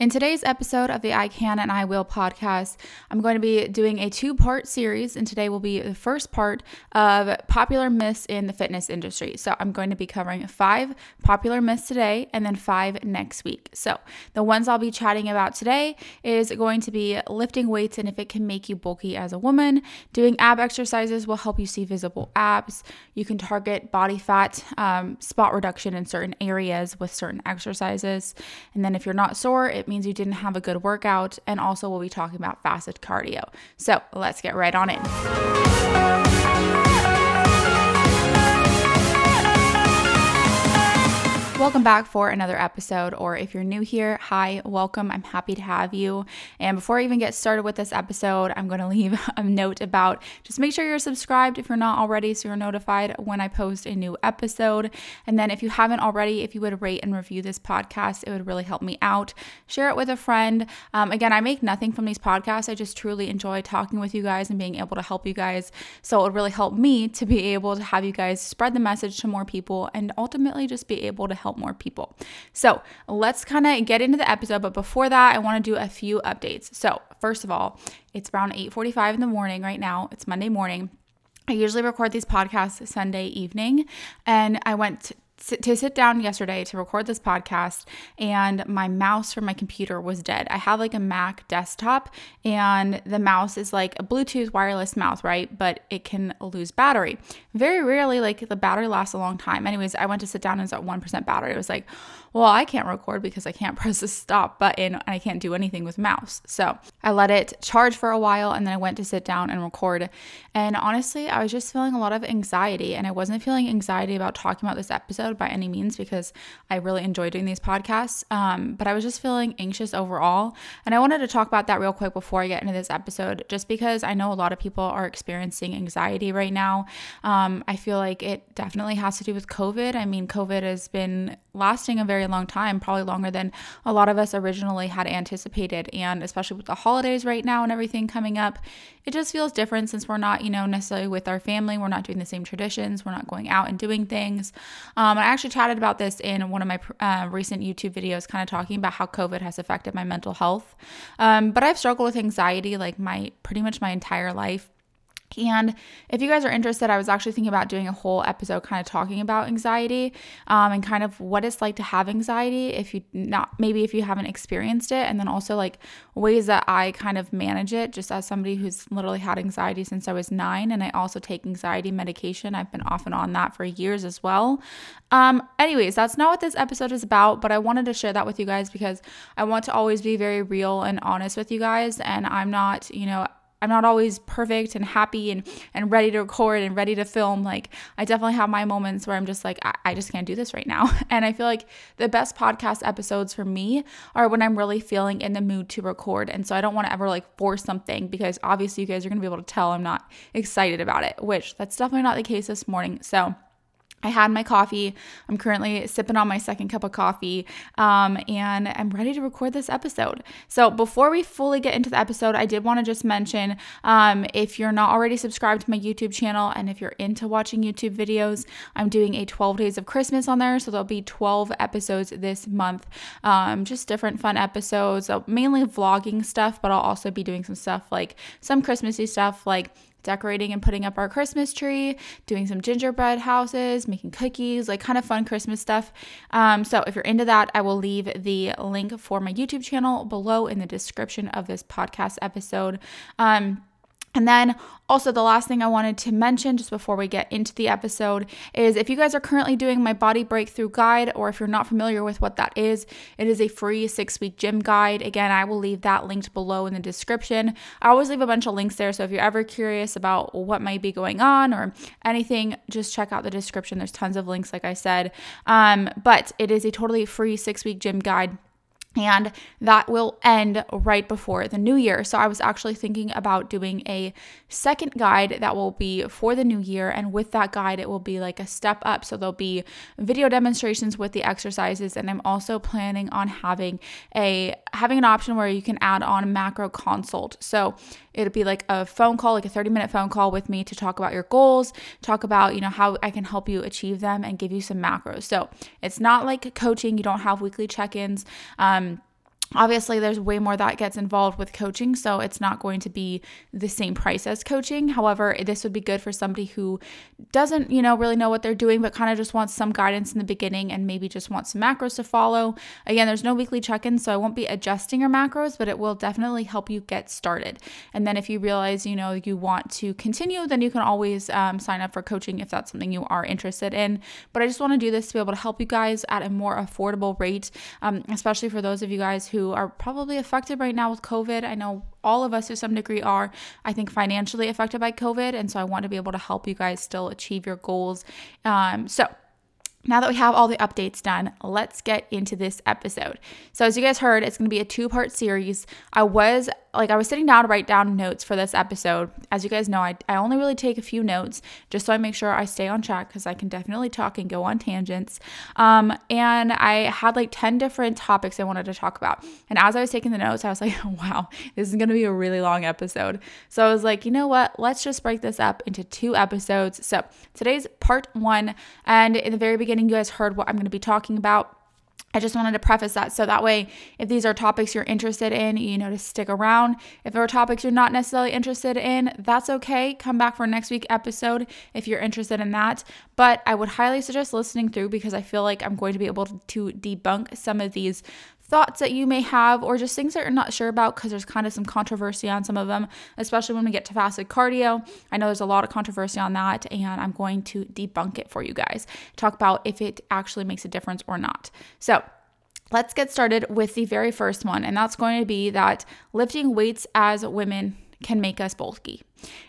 In today's episode of the I Can and I Will podcast, I'm going to be doing a two part series, and today will be the first part of popular myths in the fitness industry. So, I'm going to be covering five popular myths today and then five next week. So, the ones I'll be chatting about today is going to be lifting weights and if it can make you bulky as a woman. Doing ab exercises will help you see visible abs. You can target body fat, um, spot reduction in certain areas with certain exercises. And then, if you're not sore, it means you didn't have a good workout. And also, we'll be talking about fasted cardio. So let's get right on in. Welcome back for another episode, or if you're new here, hi, welcome. I'm happy to have you. And before I even get started with this episode, I'm going to leave a note about just make sure you're subscribed if you're not already so you're notified when I post a new episode. And then if you haven't already, if you would rate and review this podcast, it would really help me out. Share it with a friend. Um, again, I make nothing from these podcasts. I just truly enjoy talking with you guys and being able to help you guys. So it would really help me to be able to have you guys spread the message to more people and ultimately just be able to help help more people. So let's kind of get into the episode. But before that, I want to do a few updates. So first of all, it's around 8:45 in the morning right now. It's Monday morning. I usually record these podcasts Sunday evening, and I went to sit down yesterday to record this podcast and my mouse from my computer was dead. I have like a Mac desktop and the mouse is like a Bluetooth wireless mouse, right? But it can lose battery. Very rarely, like the battery lasts a long time. Anyways, I went to sit down and it's at 1% battery. It was like, well, I can't record because I can't press the stop button and I can't do anything with mouse. So I let it charge for a while and then I went to sit down and record. And honestly, I was just feeling a lot of anxiety and I wasn't feeling anxiety about talking about this episode by any means because I really enjoy doing these podcasts. Um, but I was just feeling anxious overall. And I wanted to talk about that real quick before I get into this episode, just because I know a lot of people are experiencing anxiety right now. Um, I feel like it definitely has to do with COVID. I mean, COVID has been lasting a very long time, probably longer than a lot of us originally had anticipated. And especially with the holidays right now and everything coming up, it just feels different since we're not, you know, necessarily with our family. We're not doing the same traditions. We're not going out and doing things. Um, I actually chatted about this in one of my uh, recent YouTube videos, kind of talking about how COVID has affected my mental health. Um, but I've struggled with anxiety like my pretty much my entire life. And if you guys are interested, I was actually thinking about doing a whole episode kind of talking about anxiety um, and kind of what it's like to have anxiety if you not maybe if you haven't experienced it, and then also like ways that I kind of manage it just as somebody who's literally had anxiety since I was nine. And I also take anxiety medication. I've been off and on that for years as well. Um, anyways, that's not what this episode is about, but I wanted to share that with you guys because I want to always be very real and honest with you guys. And I'm not, you know, I'm not always perfect and happy and, and ready to record and ready to film. Like, I definitely have my moments where I'm just like, I, I just can't do this right now. And I feel like the best podcast episodes for me are when I'm really feeling in the mood to record. And so I don't want to ever like force something because obviously you guys are to be able to tell I'm not excited about it, which that's definitely not the case this morning. So, I had my coffee. I'm currently sipping on my second cup of coffee, um, and I'm ready to record this episode. So, before we fully get into the episode, I did want to just mention um, if you're not already subscribed to my YouTube channel and if you're into watching YouTube videos, I'm doing a 12 days of Christmas on there. So, there'll be 12 episodes this month, um, just different fun episodes, so mainly vlogging stuff, but I'll also be doing some stuff like some Christmassy stuff like decorating and putting up our Christmas tree, doing some gingerbread houses, making cookies, like kind of fun Christmas stuff. Um, so if you're into that, I will leave the link for my YouTube channel below in the description of this podcast episode. Um, and then also, the last thing I wanted to mention just before we get into the episode is if you guys are currently doing my body breakthrough guide, or if you're not familiar with what that is, it is a free six week gym guide. Again, I will leave that linked below in the description. I always leave a bunch of links there. So if you're ever curious about what might be going on or anything, just check out the description. There's tons of links, like I said. Um, but it is a totally free six week gym guide and that will end right before the new year. So I was actually thinking about doing a second guide that will be for the new year and with that guide it will be like a step up. So there'll be video demonstrations with the exercises and I'm also planning on having a having an option where you can add on macro consult. So it'll be like a phone call, like a 30 minute phone call with me to talk about your goals, talk about, you know, how I can help you achieve them and give you some macros. So it's not like coaching, you don't have weekly check ins. Um, obviously there's way more that gets involved with coaching so it's not going to be the same price as coaching. However this would be good for somebody who doesn't you know really know what they're doing but kind of just wants some guidance in the beginning and maybe just wants some macros to follow. Again there's no weekly check-in so i won't be adjusting your macros but it will definitely help you get started. And then if you realize you know you want to continue then you can always um, sign up for coaching if that's something you are interested in. But i just want to do this to be able to help you guys at a more affordable rate um, especially for those of you guys who who are probably affected right now with COVID. I know all of us to some degree are, I think, financially affected by COVID. And so I want to be able to help you guys still achieve your goals. Um, so, now that we have all the updates done, let's get into this episode. So, as you guys heard, it's going to be a two part series. I was like, I was sitting down to write down notes for this episode. As you guys know, I, I only really take a few notes just so I make sure I stay on track because I can definitely talk and go on tangents. Um, and I had like 10 different topics I wanted to talk about. And as I was taking the notes, I was like, wow, this is going to be a really long episode. So, I was like, you know what? Let's just break this up into two episodes. So, today's part one. And in the very beginning, beginning, you guys heard what I'm going to be talking about. I just wanted to preface that so that way, if these are topics you're interested in, you know, to stick around. If there are topics you're not necessarily interested in, that's okay. Come back for next week episode if you're interested in that. But I would highly suggest listening through because I feel like I'm going to be able to debunk some of these thoughts that you may have or just things that you're not sure about because there's kind of some controversy on some of them, especially when we get to fasted cardio. I know there's a lot of controversy on that, and I'm going to debunk it for you guys. Talk about if it actually makes a difference or not. So, let's get started with the very first one, and that's going to be that lifting weights as women can make us bulky.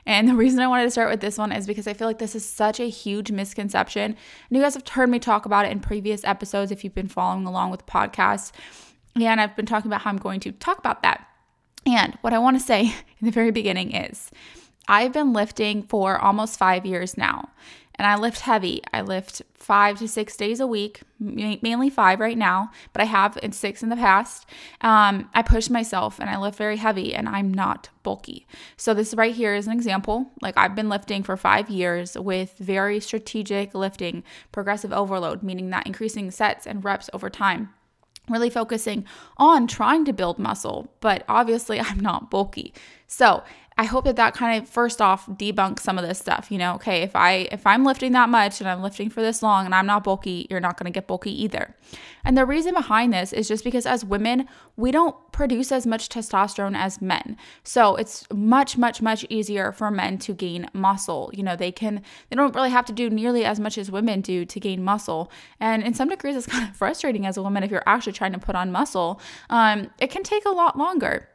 And the reason I wanted to start with this one is because I feel like this is such a huge misconception. And you guys have heard me talk about it in previous episodes if you've been following along with the podcast. And I've been talking about how I'm going to talk about that. And what I want to say in the very beginning is I've been lifting for almost five years now. And I lift heavy. I lift five to six days a week, mainly five right now, but I have in six in the past. Um, I push myself and I lift very heavy, and I'm not bulky. So, this right here is an example. Like, I've been lifting for five years with very strategic lifting, progressive overload, meaning that increasing sets and reps over time really focusing on trying to build muscle, but obviously I'm not bulky. So, I hope that that kind of first off debunks some of this stuff. You know, okay, if I if I'm lifting that much and I'm lifting for this long and I'm not bulky, you're not going to get bulky either. And the reason behind this is just because as women, we don't produce as much testosterone as men. So it's much much much easier for men to gain muscle. You know, they can they don't really have to do nearly as much as women do to gain muscle. And in some degrees it's kind of frustrating as a woman if you're actually trying to put on muscle. Um, it can take a lot longer.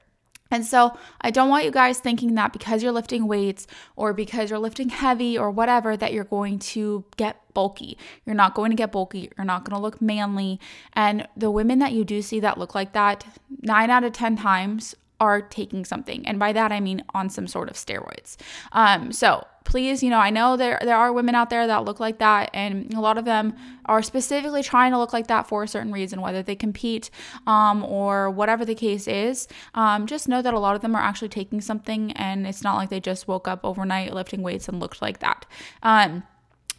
And so I don't want you guys thinking that because you're lifting weights or because you're lifting heavy or whatever, that you're going to get bulky. You're not going to get bulky. You're not going to look manly. And the women that you do see that look like that, nine out of 10 times are taking something. And by that, I mean on some sort of steroids. Um, so please, you know, I know there there are women out there that look like that, and a lot of them are specifically trying to look like that for a certain reason, whether they compete um, or whatever the case is. Um, just know that a lot of them are actually taking something, and it's not like they just woke up overnight lifting weights and looked like that. Um,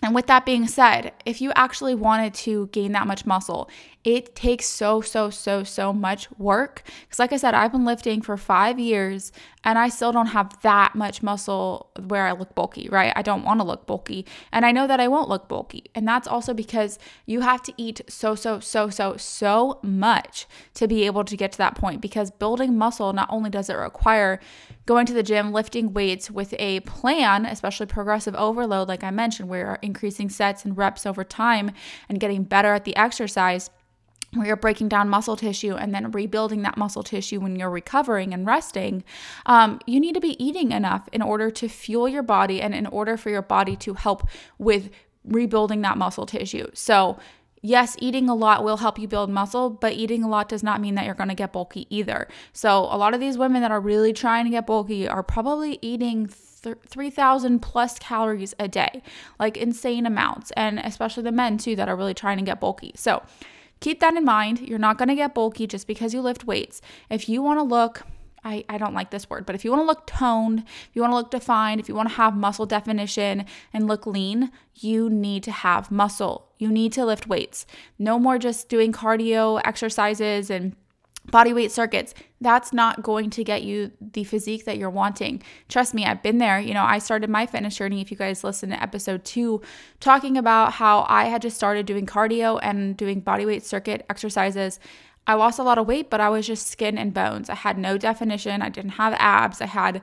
and with that being said, if you actually wanted to gain that much muscle, it takes so, so, so, so much work. Because, like I said, I've been lifting for five years and I still don't have that much muscle where I look bulky, right? I don't want to look bulky. And I know that I won't look bulky. And that's also because you have to eat so, so, so, so, so much to be able to get to that point. Because building muscle, not only does it require going to the gym, lifting weights with a plan, especially progressive overload, like I mentioned, where you're increasing sets and reps over time and getting better at the exercise where you're breaking down muscle tissue and then rebuilding that muscle tissue when you're recovering and resting, um, you need to be eating enough in order to fuel your body and in order for your body to help with rebuilding that muscle tissue. So, yes, eating a lot will help you build muscle, but eating a lot does not mean that you're going to get bulky either. So, a lot of these women that are really trying to get bulky are probably eating 3,000 plus calories a day, like insane amounts, and especially the men too that are really trying to get bulky. So, keep that in mind. You're not going to get bulky just because you lift weights. If you want to look I, I don't like this word, but if you want to look toned, if you want to look defined, if you want to have muscle definition and look lean, you need to have muscle. You need to lift weights. No more just doing cardio exercises and body weight circuits, that's not going to get you the physique that you're wanting. Trust me, I've been there. You know, I started my fitness journey, if you guys listen to episode two, talking about how I had just started doing cardio and doing body weight circuit exercises. I lost a lot of weight, but I was just skin and bones. I had no definition. I didn't have abs. I had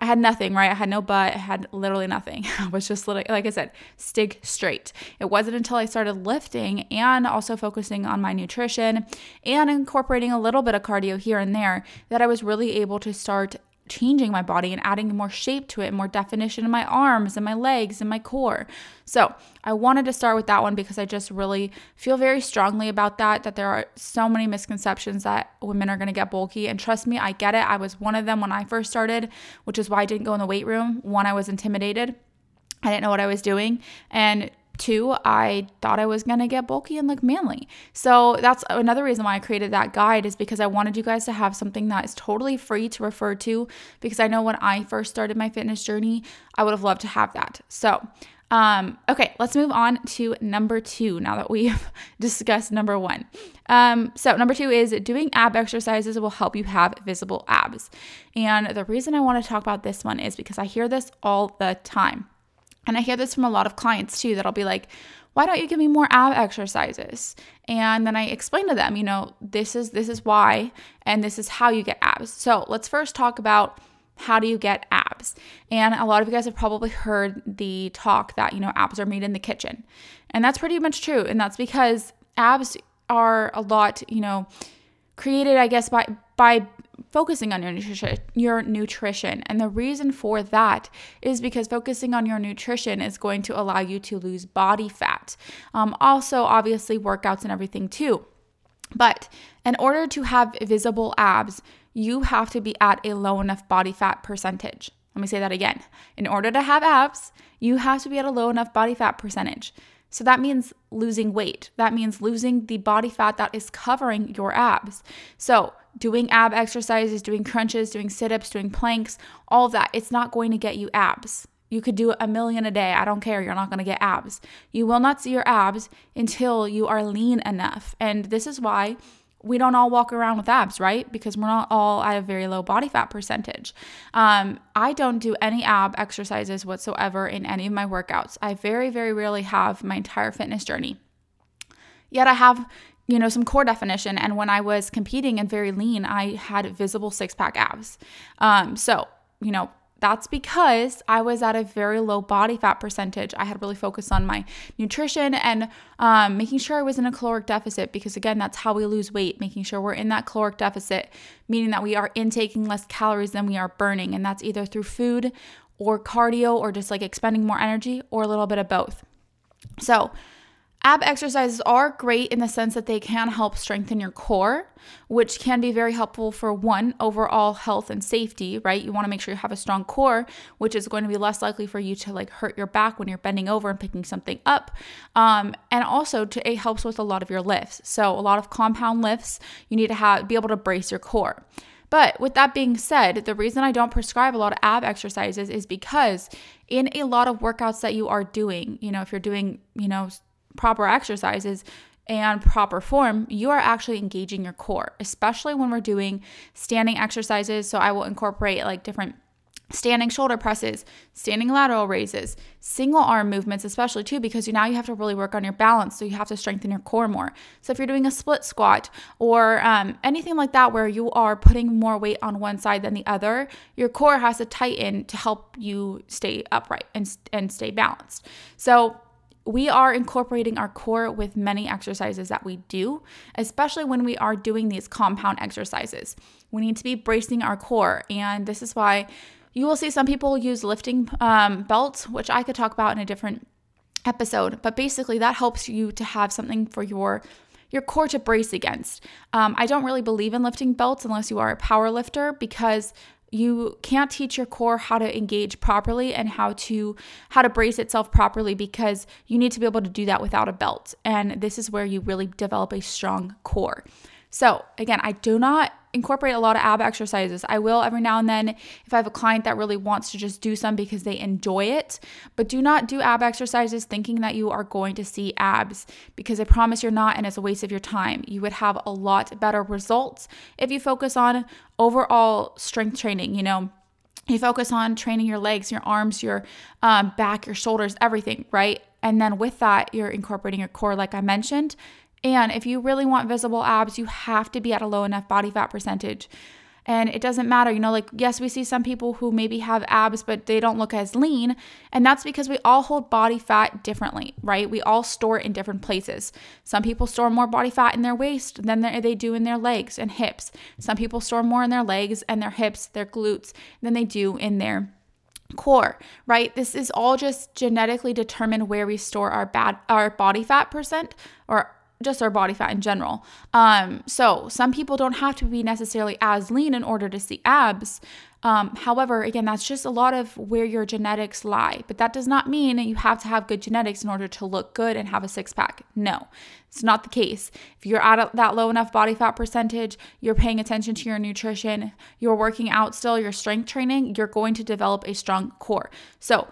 I had nothing, right? I had no butt. I had literally nothing. I was just like I said, stick straight. It wasn't until I started lifting and also focusing on my nutrition and incorporating a little bit of cardio here and there that I was really able to start changing my body and adding more shape to it, more definition in my arms and my legs and my core. So, I wanted to start with that one because I just really feel very strongly about that that there are so many misconceptions that women are going to get bulky and trust me, I get it. I was one of them when I first started, which is why I didn't go in the weight room. One, I was intimidated. I didn't know what I was doing. And Two, I thought I was gonna get bulky and look manly. So that's another reason why I created that guide is because I wanted you guys to have something that is totally free to refer to. Because I know when I first started my fitness journey, I would have loved to have that. So, um, okay, let's move on to number two now that we've discussed number one. Um, so, number two is doing ab exercises will help you have visible abs. And the reason I want to talk about this one is because I hear this all the time. And I hear this from a lot of clients too that'll be like, why don't you give me more ab exercises? And then I explain to them, you know, this is this is why and this is how you get abs. So, let's first talk about how do you get abs? And a lot of you guys have probably heard the talk that, you know, abs are made in the kitchen. And that's pretty much true. And that's because abs are a lot, you know, created, I guess, by by focusing on your nutrition your nutrition. And the reason for that is because focusing on your nutrition is going to allow you to lose body fat. Um, also obviously workouts and everything too. But in order to have visible abs you have to be at a low enough body fat percentage. Let me say that again. In order to have abs you have to be at a low enough body fat percentage. So that means losing weight. That means losing the body fat that is covering your abs. So, doing ab exercises, doing crunches, doing sit ups, doing planks, all of that, it's not going to get you abs. You could do a million a day. I don't care. You're not going to get abs. You will not see your abs until you are lean enough. And this is why we don't all walk around with abs, right? Because we're not all at a very low body fat percentage. Um, I don't do any ab exercises whatsoever in any of my workouts. I very, very rarely have my entire fitness journey. Yet I have, you know, some core definition. And when I was competing and very lean, I had visible six pack abs. Um, so, you know, that's because I was at a very low body fat percentage. I had really focused on my nutrition and um, making sure I was in a caloric deficit because, again, that's how we lose weight, making sure we're in that caloric deficit, meaning that we are intaking less calories than we are burning. And that's either through food or cardio or just like expending more energy or a little bit of both. So, Ab exercises are great in the sense that they can help strengthen your core, which can be very helpful for one, overall health and safety, right? You want to make sure you have a strong core, which is going to be less likely for you to like hurt your back when you're bending over and picking something up. Um, and also to, it helps with a lot of your lifts. So a lot of compound lifts, you need to have be able to brace your core. But with that being said, the reason I don't prescribe a lot of ab exercises is because in a lot of workouts that you are doing, you know, if you're doing, you know, proper exercises and proper form, you are actually engaging your core, especially when we're doing standing exercises. So I will incorporate like different standing shoulder presses, standing lateral raises, single arm movements, especially too, because you now you have to really work on your balance. So you have to strengthen your core more. So if you're doing a split squat or um, anything like that, where you are putting more weight on one side than the other, your core has to tighten to help you stay upright and, and stay balanced. So we are incorporating our core with many exercises that we do, especially when we are doing these compound exercises. We need to be bracing our core, and this is why you will see some people use lifting um, belts, which I could talk about in a different episode. But basically, that helps you to have something for your your core to brace against. Um, I don't really believe in lifting belts unless you are a power lifter because you can't teach your core how to engage properly and how to how to brace itself properly because you need to be able to do that without a belt. And this is where you really develop a strong core So, again, I do not incorporate a lot of ab exercises. I will every now and then if I have a client that really wants to just do some because they enjoy it, but do not do ab exercises thinking that you are going to see abs because I promise you're not and it's a waste of your time. You would have a lot better results if you focus on overall strength training, you know, you focus on training your legs, your arms, your um, back, your shoulders, everything, right? And then with that, you're incorporating your core, like I mentioned. And if you really want visible abs, you have to be at a low enough body fat percentage. And it doesn't matter, you know, like, yes, we see some people who maybe have abs, but they don't look as lean. And that's because we all hold body fat differently, right? We all store it in different places. Some people store more body fat in their waist than they do in their legs and hips. Some people store more in their legs and their hips, their glutes, than they do in their core, right? This is all just genetically determined where we store our bad our body fat percent or just our body fat in general. Um, so some people don't have to be necessarily as lean in order to see abs. Um, however, again, that's just a lot of where your genetics lie. But that does not mean that you have to have good genetics in order to look good and have a six pack. No, it's not the case. If you're at that low enough body fat percentage, you're paying attention to your nutrition, you're working out still, your strength training, you're going to develop a strong core. So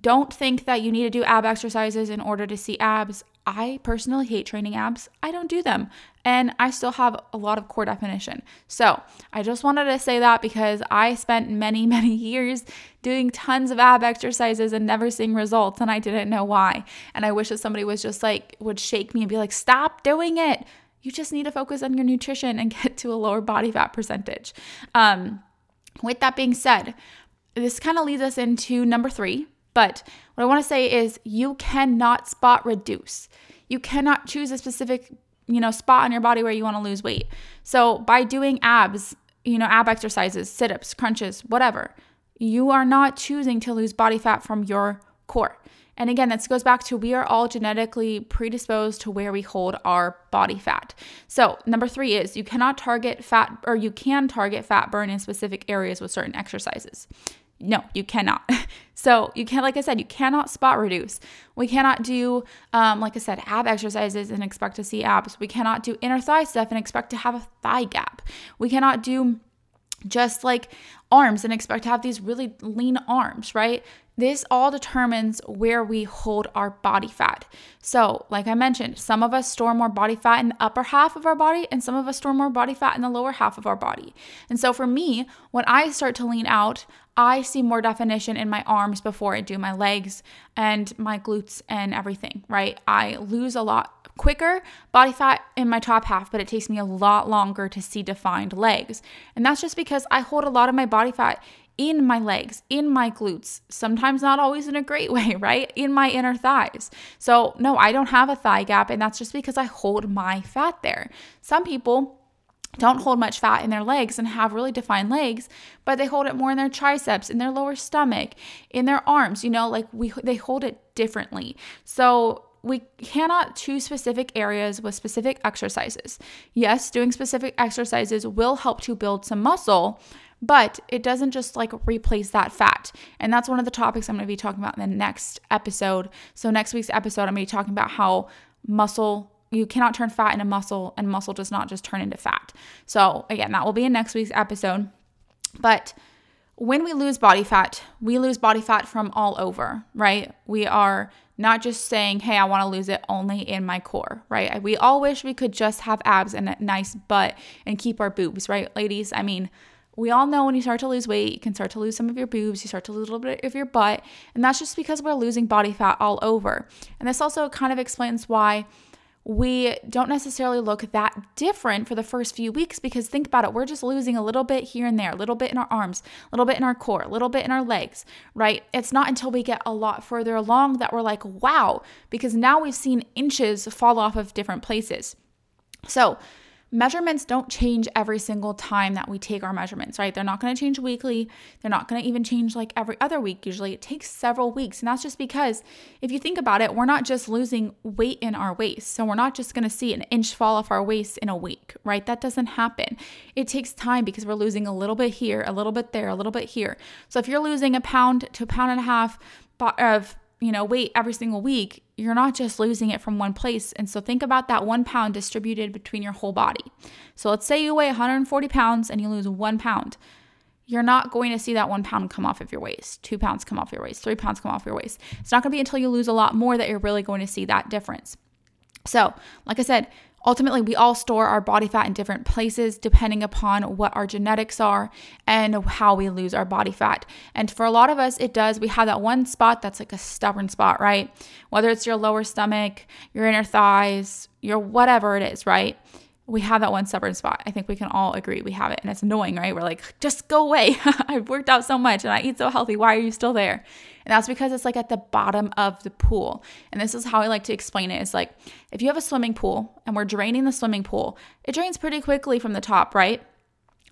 don't think that you need to do ab exercises in order to see abs. I personally hate training abs. I don't do them. And I still have a lot of core definition. So I just wanted to say that because I spent many, many years doing tons of ab exercises and never seeing results. And I didn't know why. And I wish that somebody was just like, would shake me and be like, stop doing it. You just need to focus on your nutrition and get to a lower body fat percentage. Um, with that being said, this kind of leads us into number three, but what I want to say is you cannot spot reduce. You cannot choose a specific, you know, spot on your body where you want to lose weight. So by doing abs, you know, ab exercises, sit-ups, crunches, whatever, you are not choosing to lose body fat from your core. And again, this goes back to we are all genetically predisposed to where we hold our body fat. So, number three is you cannot target fat or you can target fat burn in specific areas with certain exercises. No, you cannot. so you can't, like I said, you cannot spot reduce. We cannot do, um, like I said, ab exercises and expect to see abs. We cannot do inner thigh stuff and expect to have a thigh gap. We cannot do just like arms and expect to have these really lean arms, right? This all determines where we hold our body fat. So, like I mentioned, some of us store more body fat in the upper half of our body, and some of us store more body fat in the lower half of our body. And so, for me, when I start to lean out, I see more definition in my arms before I do my legs and my glutes and everything, right? I lose a lot quicker body fat in my top half, but it takes me a lot longer to see defined legs. And that's just because I hold a lot of my body fat in my legs, in my glutes, sometimes not always in a great way, right? In my inner thighs. So, no, I don't have a thigh gap, and that's just because I hold my fat there. Some people don't hold much fat in their legs and have really defined legs, but they hold it more in their triceps, in their lower stomach, in their arms, you know, like we they hold it differently. So, we cannot choose specific areas with specific exercises. Yes, doing specific exercises will help to build some muscle, but it doesn't just like replace that fat. And that's one of the topics I'm going to be talking about in the next episode. So, next week's episode, I'm going to be talking about how muscle you cannot turn fat into muscle and muscle does not just turn into fat. So, again, that will be in next week's episode. But when we lose body fat, we lose body fat from all over, right? We are not just saying, hey, I want to lose it only in my core, right? We all wish we could just have abs and a nice butt and keep our boobs, right, ladies? I mean, we all know when you start to lose weight, you can start to lose some of your boobs, you start to lose a little bit of your butt, and that's just because we're losing body fat all over. And this also kind of explains why we don't necessarily look that different for the first few weeks because think about it, we're just losing a little bit here and there, a little bit in our arms, a little bit in our core, a little bit in our legs, right? It's not until we get a lot further along that we're like, wow, because now we've seen inches fall off of different places. So, measurements don't change every single time that we take our measurements, right? They're not going to change weekly. They're not going to even change like every other week. Usually it takes several weeks. And that's just because if you think about it, we're not just losing weight in our waist. So we're not just going to see an inch fall off our waist in a week, right? That doesn't happen. It takes time because we're losing a little bit here, a little bit there, a little bit here. So if you're losing a pound to a pound and a half of you know, weight every single week, you're not just losing it from one place. And so think about that one pound distributed between your whole body. So let's say you weigh 140 pounds and you lose one pound. You're not going to see that one pound come off of your waist, two pounds come off your waist, three pounds come off your waist. It's not going to be until you lose a lot more that you're really going to see that difference. So, like I said, Ultimately, we all store our body fat in different places depending upon what our genetics are and how we lose our body fat. And for a lot of us, it does. We have that one spot that's like a stubborn spot, right? Whether it's your lower stomach, your inner thighs, your whatever it is, right? We have that one stubborn spot. I think we can all agree we have it. And it's annoying, right? We're like, just go away. I've worked out so much and I eat so healthy. Why are you still there? And that's because it's like at the bottom of the pool. And this is how I like to explain it is like, if you have a swimming pool and we're draining the swimming pool, it drains pretty quickly from the top, right?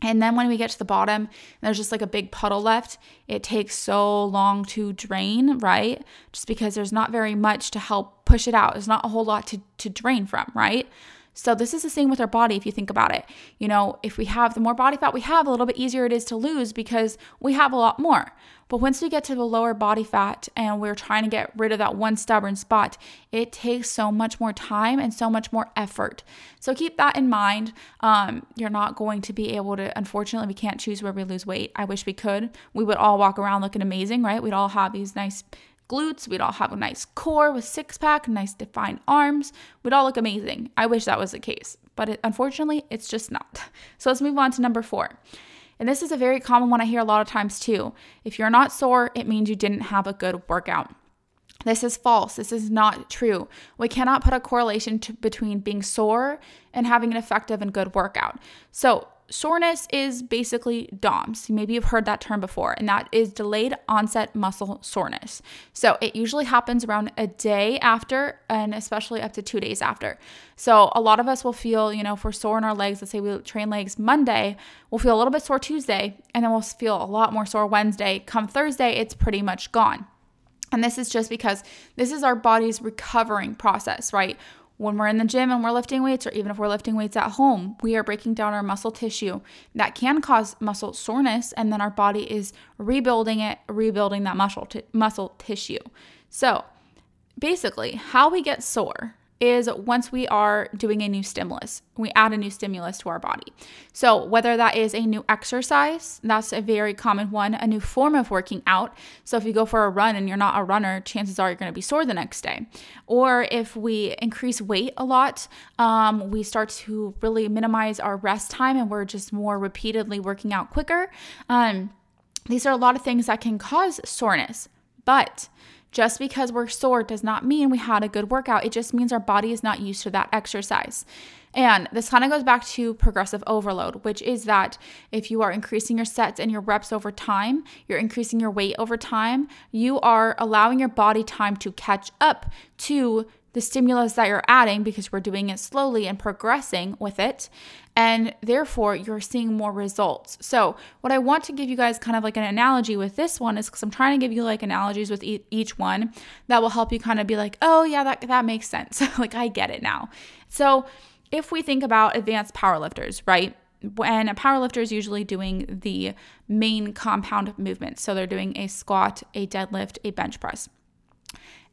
And then when we get to the bottom, there's just like a big puddle left. It takes so long to drain, right? Just because there's not very much to help push it out. There's not a whole lot to, to drain from, right? So this is the same with our body if you think about it. You know, if we have the more body fat we have, a little bit easier it is to lose because we have a lot more. But once we get to the lower body fat and we're trying to get rid of that one stubborn spot, it takes so much more time and so much more effort. So keep that in mind. Um, you're not going to be able to, unfortunately, we can't choose where we lose weight. I wish we could. We would all walk around looking amazing, right? We'd all have these nice glutes. We'd all have a nice core with six pack, nice defined arms. We'd all look amazing. I wish that was the case, but it, unfortunately, it's just not. So let's move on to number four. And this is a very common one I hear a lot of times too. If you're not sore, it means you didn't have a good workout. This is false. This is not true. We cannot put a correlation to, between being sore and having an effective and good workout. So, soreness is basically DOMS. Maybe you've heard that term before, and that is delayed onset muscle soreness. So it usually happens around a day after, and especially up to two days after. So a lot of us will feel, you know, if we're sore in our legs, let's say we train legs Monday, we'll feel a little bit sore Tuesday, and then we'll feel a lot more sore Wednesday. Come Thursday, it's pretty much gone. And this is just because this is our body's recovering process, right? When we're in the gym and we're lifting weights, or even if we're lifting weights at home, we are breaking down our muscle tissue. That can cause muscle soreness, and then our body is rebuilding it, rebuilding that muscle t- muscle tissue. So, basically, how we get sore is once we are doing a new stimulus, we add a new stimulus to our body. So, whether that is a new exercise, that's a very common one, a new form of working out. So, if you go for a run and you're not a runner, chances are you're going to be sore the next day. Or if we increase weight a lot, um, we start to really minimize our rest time and we're just more repeatedly working out quicker. Um, these are a lot of things that can cause soreness, but just because we're sore does not mean we had a good workout. It just means our body is not used to that exercise. And this kind of goes back to progressive overload, which is that if you are increasing your sets and your reps over time, you're increasing your weight over time, you are allowing your body time to catch up to the stimulus that you're adding because we're doing it slowly and progressing with it and therefore you're seeing more results. So, what I want to give you guys kind of like an analogy with this one is because I'm trying to give you like analogies with e- each one that will help you kind of be like, oh, yeah, that, that makes sense. like, I get it now. So, if we think about advanced powerlifters, right? When a powerlifter is usually doing the main compound movements, so they're doing a squat, a deadlift, a bench press.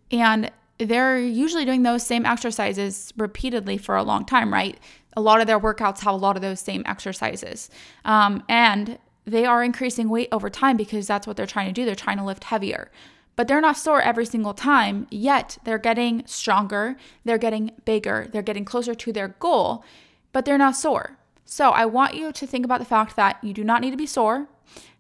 And they're usually doing those same exercises repeatedly for a long time, right? A lot of their workouts have a lot of those same exercises. Um, and they are increasing weight over time because that's what they're trying to do. They're trying to lift heavier. But they're not sore every single time, yet they're getting stronger, they're getting bigger, they're getting closer to their goal, but they're not sore. So I want you to think about the fact that you do not need to be sore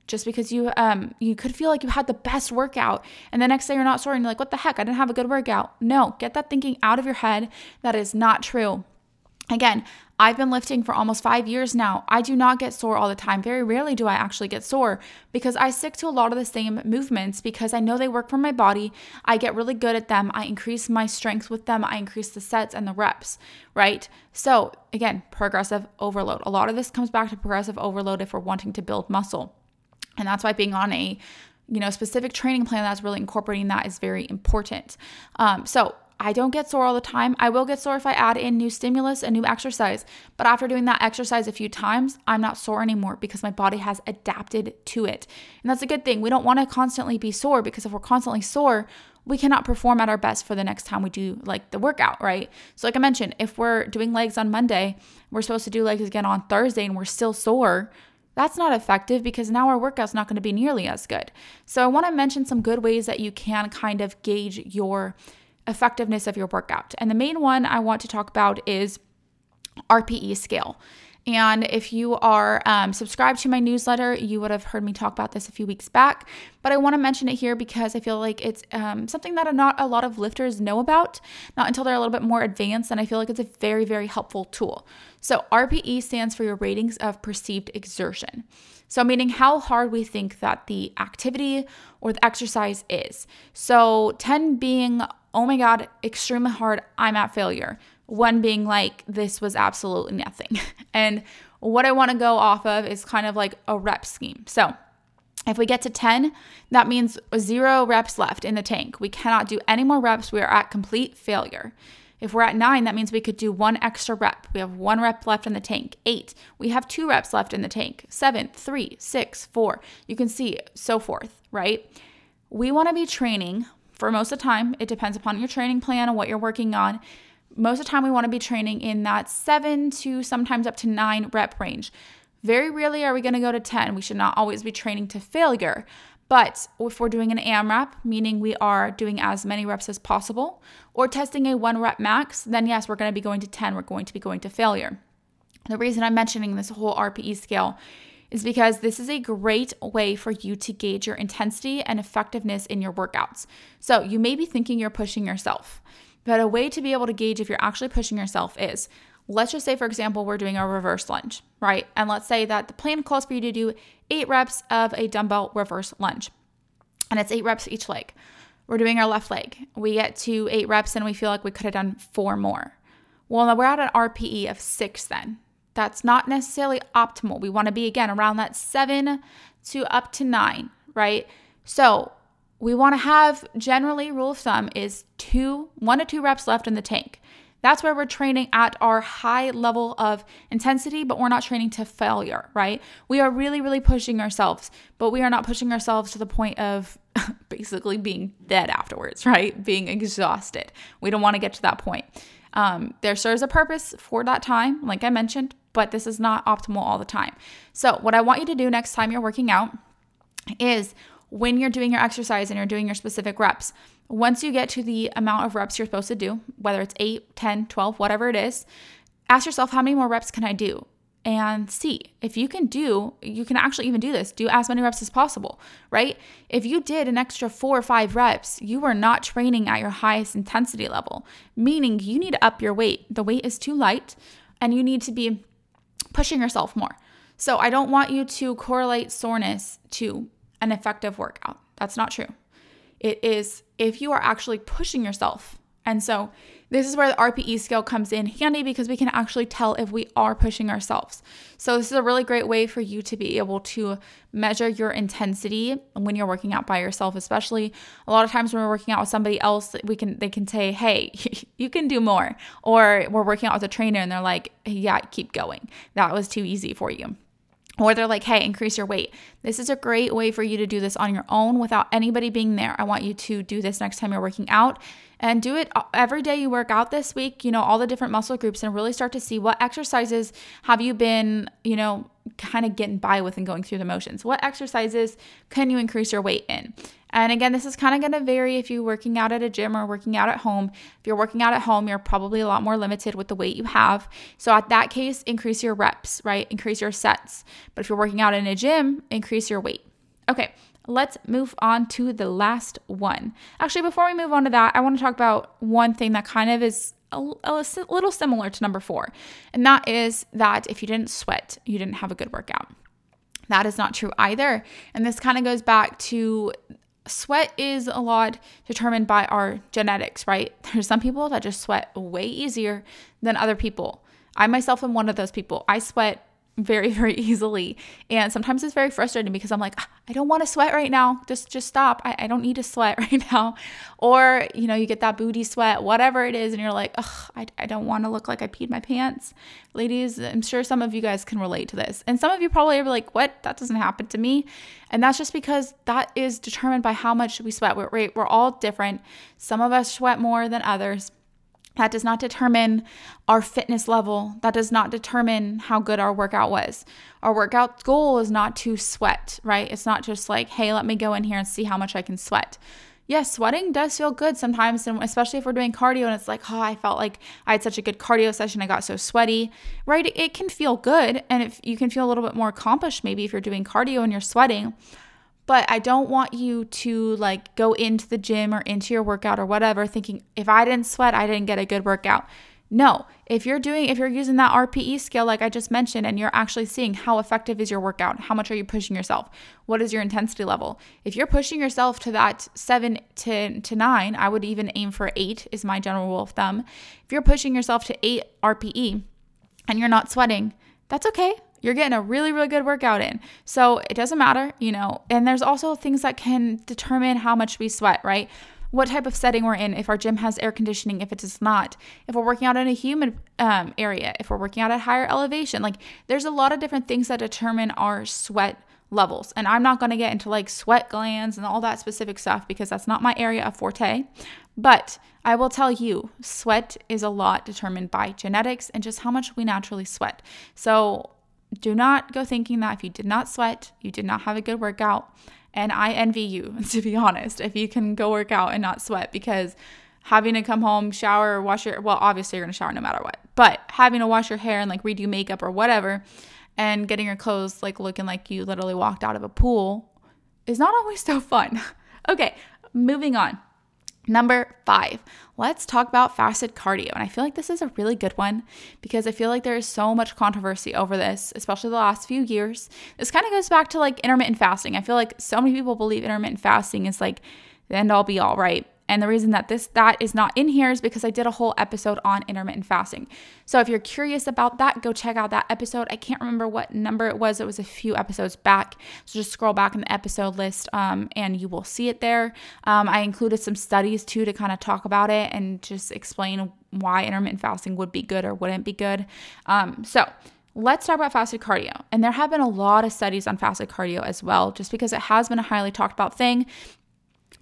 just because you um you could feel like you had the best workout and the next day you're not sore and you're like what the heck I didn't have a good workout. No, get that thinking out of your head. That is not true. Again, I've been lifting for almost five years now. I do not get sore all the time. Very rarely do I actually get sore because I stick to a lot of the same movements because I know they work for my body. I get really good at them. I increase my strength with them. I increase the sets and the reps, right? So, again, progressive overload. A lot of this comes back to progressive overload if we're wanting to build muscle. And that's why being on a you know specific training plan that's really incorporating that is very important. Um, so I don't get sore all the time. I will get sore if I add in new stimulus and new exercise. But after doing that exercise a few times, I'm not sore anymore because my body has adapted to it. And that's a good thing. We don't want to constantly be sore because if we're constantly sore, we cannot perform at our best for the next time we do like the workout, right? So, like I mentioned, if we're doing legs on Monday, we're supposed to do legs again on Thursday and we're still sore, that's not effective because now our workout's not going to be nearly as good. So, I want to mention some good ways that you can kind of gauge your effectiveness of your workout. And the main one I want to talk about is RPE scale. And if you are um, subscribed to my newsletter, you would have heard me talk about this a few weeks back. But I want to mention it here because I feel like it's um, something that not a lot of lifters know about, not until they're a little bit more advanced. And I feel like it's a very, very helpful tool. So, RPE stands for your ratings of perceived exertion. So, meaning how hard we think that the activity or the exercise is. So, 10 being, oh my God, extremely hard, I'm at failure one being like, this was absolutely nothing. and what I want to go off of is kind of like a rep scheme. So if we get to 10, that means zero reps left in the tank. We cannot do any more reps. We are at complete failure. If we're at nine, that means we could do one extra rep. We have one rep left in the tank. Eight, we have two reps left in the tank. Seven, three, six, four. You can see so forth, right? We want to be training for most of the time. It depends upon your training plan and what you're working on most of the time we want to be training in that seven to sometimes up to nine rep range. Very rarely are we going to go to 10. We should not always be training to failure. But if we're doing an AMRAP, meaning we are doing as many reps as possible, or testing a one rep max, then yes, we're going to be going to 10. We're going to be going to failure. The reason I'm mentioning this whole RPE scale is because this is a great way for you to gauge your intensity and effectiveness in your workouts. So you may be thinking you're pushing yourself. But a way to be able to gauge if you're actually pushing yourself is let's just say, for example, we're doing a reverse lunge, right? And let's say that the plan calls for you to do eight reps of a dumbbell reverse lunge, and it's eight reps each leg. We're doing our left leg. We get to eight reps and we feel like we could have done four more. Well, now we're at an RPE of six then. That's not necessarily optimal. We want to be again around that seven to up to nine, right? So we want to have generally rule of thumb is two one to two reps left in the tank. That's where we're training at our high level of intensity but we're not training to failure right? We are really really pushing ourselves but we are not pushing ourselves to the point of basically being dead afterwards right? Being exhausted. We don't want to get to that point. Um, there serves a purpose for that time like i mentioned but this is not optimal all the time so what i want you to do next time you're working out is when you're doing your exercise and you're doing your specific reps, once you get to the amount of reps you're supposed to do, whether it's 8, 10, 12, whatever it is, ask yourself how many more reps can I do? And see if you can do, you can actually even do this, do as many reps as possible, right? If you did an extra four or five reps, you are not training at your highest intensity level, meaning you need to up your weight. The weight is too light and you need to be pushing yourself more. So I don't want you to correlate soreness to an effective workout. That's not true. It is if you are actually pushing yourself. And so this is where the RPE scale comes in handy because we can actually tell if we are pushing ourselves. So this is a really great way for you to be able to measure your intensity when you're working out by yourself, especially a lot of times when we're working out with somebody else, we can they can say, "Hey, you can do more." Or we're working out with a trainer and they're like, "Yeah, keep going. That was too easy for you." Or they're like, hey, increase your weight. This is a great way for you to do this on your own without anybody being there. I want you to do this next time you're working out and do it uh, every day you work out this week, you know, all the different muscle groups and really start to see what exercises have you been, you know, kind of getting by with and going through the motions. What exercises can you increase your weight in? And again, this is kind of going to vary if you're working out at a gym or working out at home. If you're working out at home, you're probably a lot more limited with the weight you have. So, at that case, increase your reps, right? Increase your sets. But if you're working out in a gym, increase your weight. Okay, let's move on to the last one. Actually, before we move on to that, I want to talk about one thing that kind of is a, a, little similar to number four, and that is that if you didn't sweat, you didn't have a good workout. That is not true either. And this kind of goes back to sweat is a lot determined by our genetics, right? There's some people that just sweat way easier than other people. I myself am one of those people. I sweat very very easily. And sometimes it's very frustrating because i'm like ah, i don't want to sweat right now. Just just stop. I, I don't need to sweat right now. Or you know you get that booty sweat whatever it is and you're like Ugh, I, I don't want to look like i peed my pants. Ladies i'm sure some of you guys can relate to this. And some of you probably are like what? That doesn't happen to me. And that's just because that is determined by how much we sweat. We're, we're all different. Some of us sweat more than others that does not determine our fitness level. That does not determine how good our workout was. Our workout goal is not to sweat, right? It's not just like, hey, let me go in here and see how much I can sweat. Yes, sweating does feel good sometimes, and especially if we're doing cardio and it's like, oh, I felt like I had such a good cardio session, I got so sweaty, right? It can feel good, and if you can feel a little bit more accomplished maybe if you're doing cardio and you're sweating but I don't want you to like go into the gym or into your workout or whatever thinking if I didn't sweat, I didn't get a good workout. No, if you're doing, if you're using that RPE scale, like I just mentioned, and you're actually seeing how effective is your workout, how much are you pushing yourself, what is your intensity level? If you're pushing yourself to that seven to, to nine, I would even aim for eight, is my general rule of thumb. If you're pushing yourself to eight RPE and you're not sweating, that's okay. You're getting a really, really good workout in. So it doesn't matter, you know. And there's also things that can determine how much we sweat, right? What type of setting we're in, if our gym has air conditioning, if it does not, if we're working out in a humid um, area, if we're working out at higher elevation. Like there's a lot of different things that determine our sweat levels. And I'm not going to get into like sweat glands and all that specific stuff because that's not my area of forte. But I will tell you, sweat is a lot determined by genetics and just how much we naturally sweat. So do not go thinking that if you did not sweat, you did not have a good workout. And I envy you, to be honest, if you can go work out and not sweat because having to come home, shower, wash your well, obviously you're gonna shower no matter what, but having to wash your hair and like redo makeup or whatever and getting your clothes like looking like you literally walked out of a pool is not always so fun. okay, moving on. Number five, let's talk about fasted cardio. And I feel like this is a really good one because I feel like there is so much controversy over this, especially the last few years. This kind of goes back to like intermittent fasting. I feel like so many people believe intermittent fasting is like the end all be all, right? And the reason that this that is not in here is because I did a whole episode on intermittent fasting. So if you're curious about that, go check out that episode. I can't remember what number it was. It was a few episodes back. So just scroll back in the episode list um, and you will see it there. Um, I included some studies too to kind of talk about it and just explain why intermittent fasting would be good or wouldn't be good. Um, so let's talk about fasted cardio. And there have been a lot of studies on fasted cardio as well, just because it has been a highly talked about thing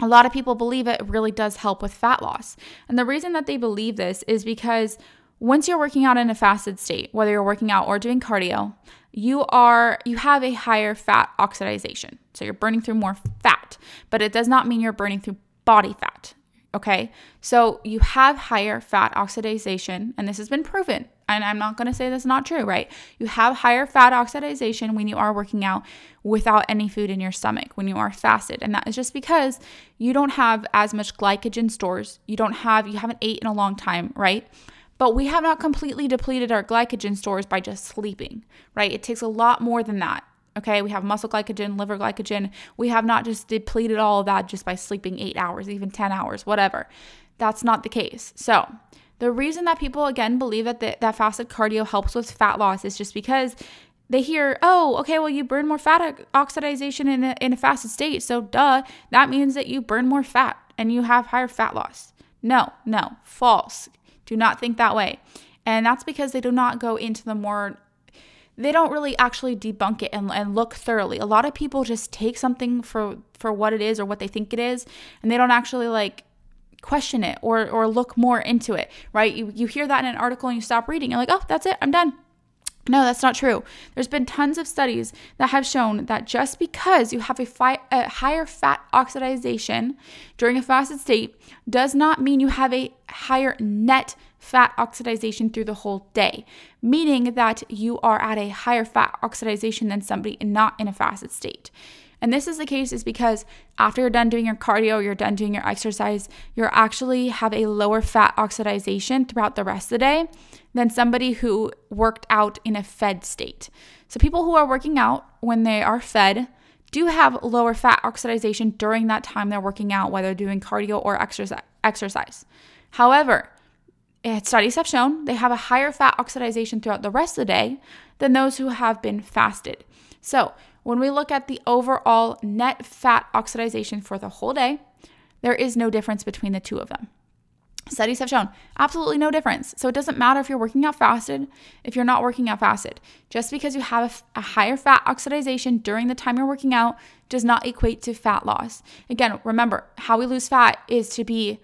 a lot of people believe it really does help with fat loss. And the reason that they believe this is because once you're working out in a fasted state, whether you're working out or doing cardio, you are you have a higher fat oxidation. So you're burning through more fat, but it does not mean you're burning through body fat. Okay? So you have higher fat oxidation and this has been proven and I'm not going to say that's not true, right? You have higher fat oxidation when you are working out without any food in your stomach, when you are fasted. And that is just because you don't have as much glycogen stores. You don't have, you haven't ate in a long time, right? But we have not completely depleted our glycogen stores by just sleeping, right? It takes a lot more than that. Okay, we have muscle glycogen, liver glycogen. We have not just depleted all of that just by sleeping eight hours, even 10 hours, whatever. That's not the case. So, the reason that people again believe that the, that fasted cardio helps with fat loss is just because they hear, oh, okay, well, you burn more fat oxidation in a, in a fasted state. So, duh, that means that you burn more fat and you have higher fat loss. No, no, false. Do not think that way. And that's because they do not go into the more, they don't really actually debunk it and, and look thoroughly. A lot of people just take something for, for what it is or what they think it is, and they don't actually like question it or or look more into it, right? You you hear that in an article and you stop reading. You're like, "Oh, that's it. I'm done." No, that's not true. There's been tons of studies that have shown that just because you have a, fi- a, higher fat oxidation during a fasted state does not mean you have a higher net fat oxidation through the whole day, meaning that you are at a higher fat oxidation than somebody not in a fasted state. And this is the case is because after you're done doing your cardio, you're done doing your exercise, you're actually have a lower fat oxidation throughout the rest of the day than somebody who worked out in a fed state. So people who are working out when they are fed do have lower fat oxidation during that time they're working out, whether doing cardio or exercise. However, eh, studies have shown they have a higher fat oxidation throughout the rest of the day than those who have been fasted. So, when we look at the overall net fat oxidation for the whole day, there is no difference between the two of them. Studies have shown absolutely no difference. So it doesn't matter if you're working out fasted, if you're not working out fasted. Just because you have a, a, higher fat oxidation during the time you're working out does not equate to fat loss. Again, remember, how we lose fat is to be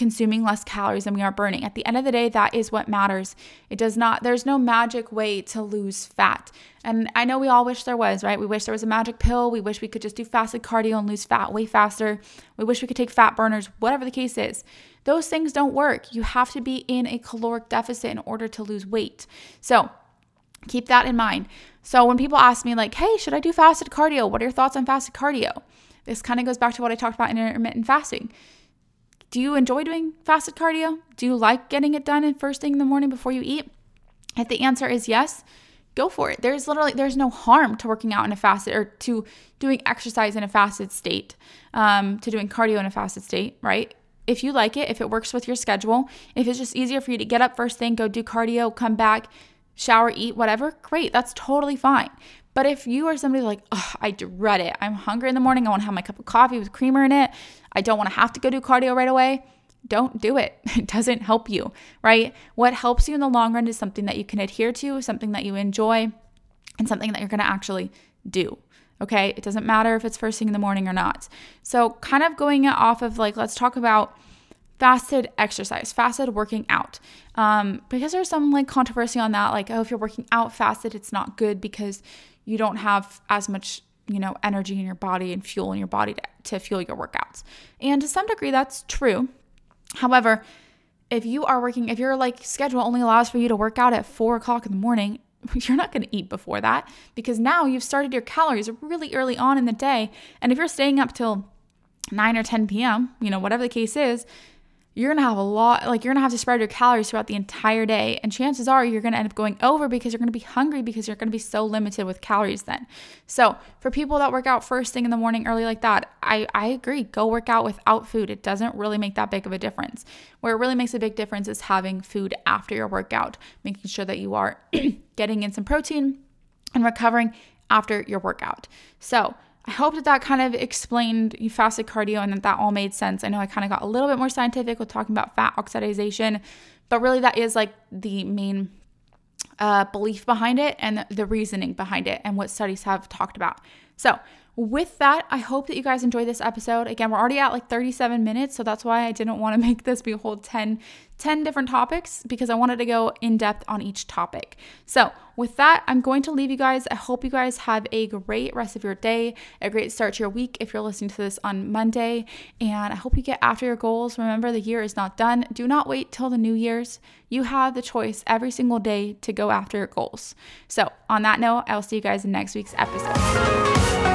consuming less calories than we are burning. At the end of the day, that is what matters. It does not, there's no magic way to lose fat. And I know we all wish there was, right? We wish there was a magic pill. We wish we could just do fasted cardio and lose fat way faster. We wish we could take fat burners, whatever the case is. Those things don't work. You have to be in a caloric deficit in order to lose weight. So keep that in mind. So when people ask me, like, hey, should I do fasted cardio? What are your thoughts on fasted cardio? This kind of goes back to what I talked about in intermittent fasting do you enjoy doing fasted cardio? Do you like getting it done first thing in the morning before you eat? If the answer is yes, go for it. There's literally there's no harm to working out in a fasted or to doing exercise in a fasted state, um, to doing cardio in a fasted state, right? If you like it, if it works with your schedule, if it's just easier for you to get up first thing, go do cardio, come back, shower, eat, whatever, great. That's totally fine. But if you are somebody like, oh, I dread it. I'm hungry in the morning. I want to have my cup of coffee with creamer in it. I don't want to have to go do cardio right away. Don't do it. It doesn't help you, right? What helps you in the long run is something that you can adhere to, something that you enjoy, and something that you're going to actually do. Okay. It doesn't matter if it's first thing in the morning or not. So, kind of going off of like, let's talk about fasted exercise, fasted working out. Um, because there's some like controversy on that, like, oh, if you're working out fasted, it's not good because you don't have as much you know energy in your body and fuel in your body to, to fuel your workouts. And to some degree that's true. However if you are working if your like schedule only allows for you to work out at four o'clock in the morning you're not going to eat before that because now you've started your calories really early on in the day. And if you're staying up till 9 or 10 p.m you know whatever the case is you're gonna have a lot, like you're gonna have to spread your calories throughout the entire day. And chances are you're gonna end up going over because you're gonna be hungry because you're gonna be so limited with calories then. So for people that work out first thing in the morning early like that, I, I agree. Go work out without food. It doesn't really make that big of a difference. Where it really makes a big difference is having food after your workout, making sure that you are getting in some protein and recovering after your workout. So I hope that that kind of explained fasted cardio and that that all made sense. I know I kind of got a little bit more scientific with talking about fat oxidation, but really that is like the main uh, belief behind it and the reasoning behind it and what studies have talked about. So, with that, I hope that you guys enjoyed this episode. Again, we're already at like 37 minutes, so that's why I didn't want to make this be a whole 10, 10 different topics because I wanted to go in depth on each topic. So, with that, I'm going to leave you guys. I hope you guys have a great rest of your day, a great start to your week if you're listening to this on Monday, and I hope you get after your goals. Remember, the year is not done. Do not wait till the new year's. You have the choice every single day to go after your goals. So, on that note, I'll see you guys in next week's episode.